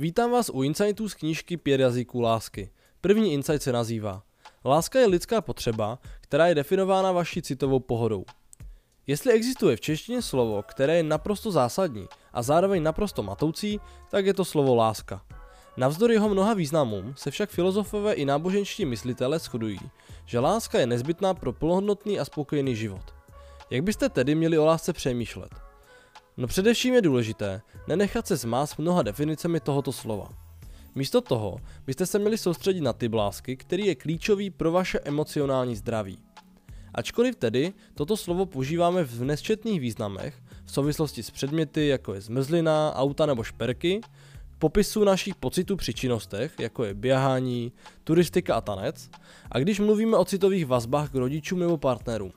Vítám vás u insightů z knížky Pět jazyků lásky. První insight se nazývá Láska je lidská potřeba, která je definována vaší citovou pohodou. Jestli existuje v češtině slovo, které je naprosto zásadní a zároveň naprosto matoucí, tak je to slovo láska. Navzdory jeho mnoha významům se však filozofové i náboženští myslitele shodují, že láska je nezbytná pro plnohodnotný a spokojený život. Jak byste tedy měli o lásce přemýšlet? No především je důležité nenechat se zmást mnoha definicemi tohoto slova. Místo toho byste se měli soustředit na typ lásky, který je klíčový pro vaše emocionální zdraví. Ačkoliv tedy toto slovo používáme v nesčetných významech v souvislosti s předměty jako je zmrzlina, auta nebo šperky, popisu našich pocitů při činnostech, jako je běhání, turistika a tanec, a když mluvíme o citových vazbách k rodičům nebo partnerům.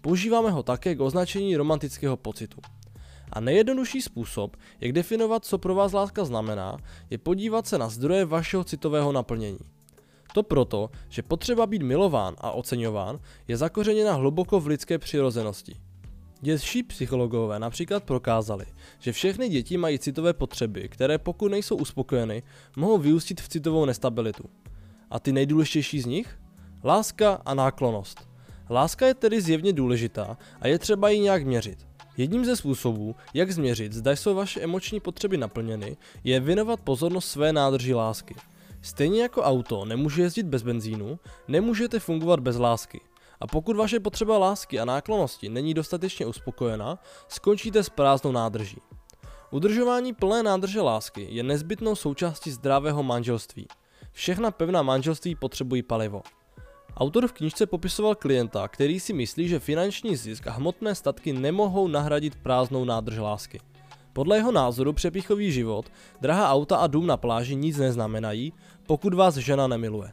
Používáme ho také k označení romantického pocitu. A nejjednodušší způsob, jak definovat, co pro vás láska znamená, je podívat se na zdroje vašeho citového naplnění. To proto, že potřeba být milován a oceňován je zakořeněna hluboko v lidské přirozenosti. Dětší psychologové například prokázali, že všechny děti mají citové potřeby, které pokud nejsou uspokojeny, mohou vyústit v citovou nestabilitu. A ty nejdůležitější z nich? Láska a náklonost. Láska je tedy zjevně důležitá a je třeba ji nějak měřit. Jedním ze způsobů, jak změřit, zda jsou vaše emoční potřeby naplněny, je věnovat pozornost své nádrži lásky. Stejně jako auto nemůže jezdit bez benzínu, nemůžete fungovat bez lásky. A pokud vaše potřeba lásky a náklonosti není dostatečně uspokojena, skončíte s prázdnou nádrží. Udržování plné nádrže lásky je nezbytnou součástí zdravého manželství. Všechna pevná manželství potřebují palivo. Autor v knižce popisoval klienta, který si myslí, že finanční zisk a hmotné statky nemohou nahradit prázdnou nádrž lásky. Podle jeho názoru přepichový život, drahá auta a dům na pláži nic neznamenají, pokud vás žena nemiluje.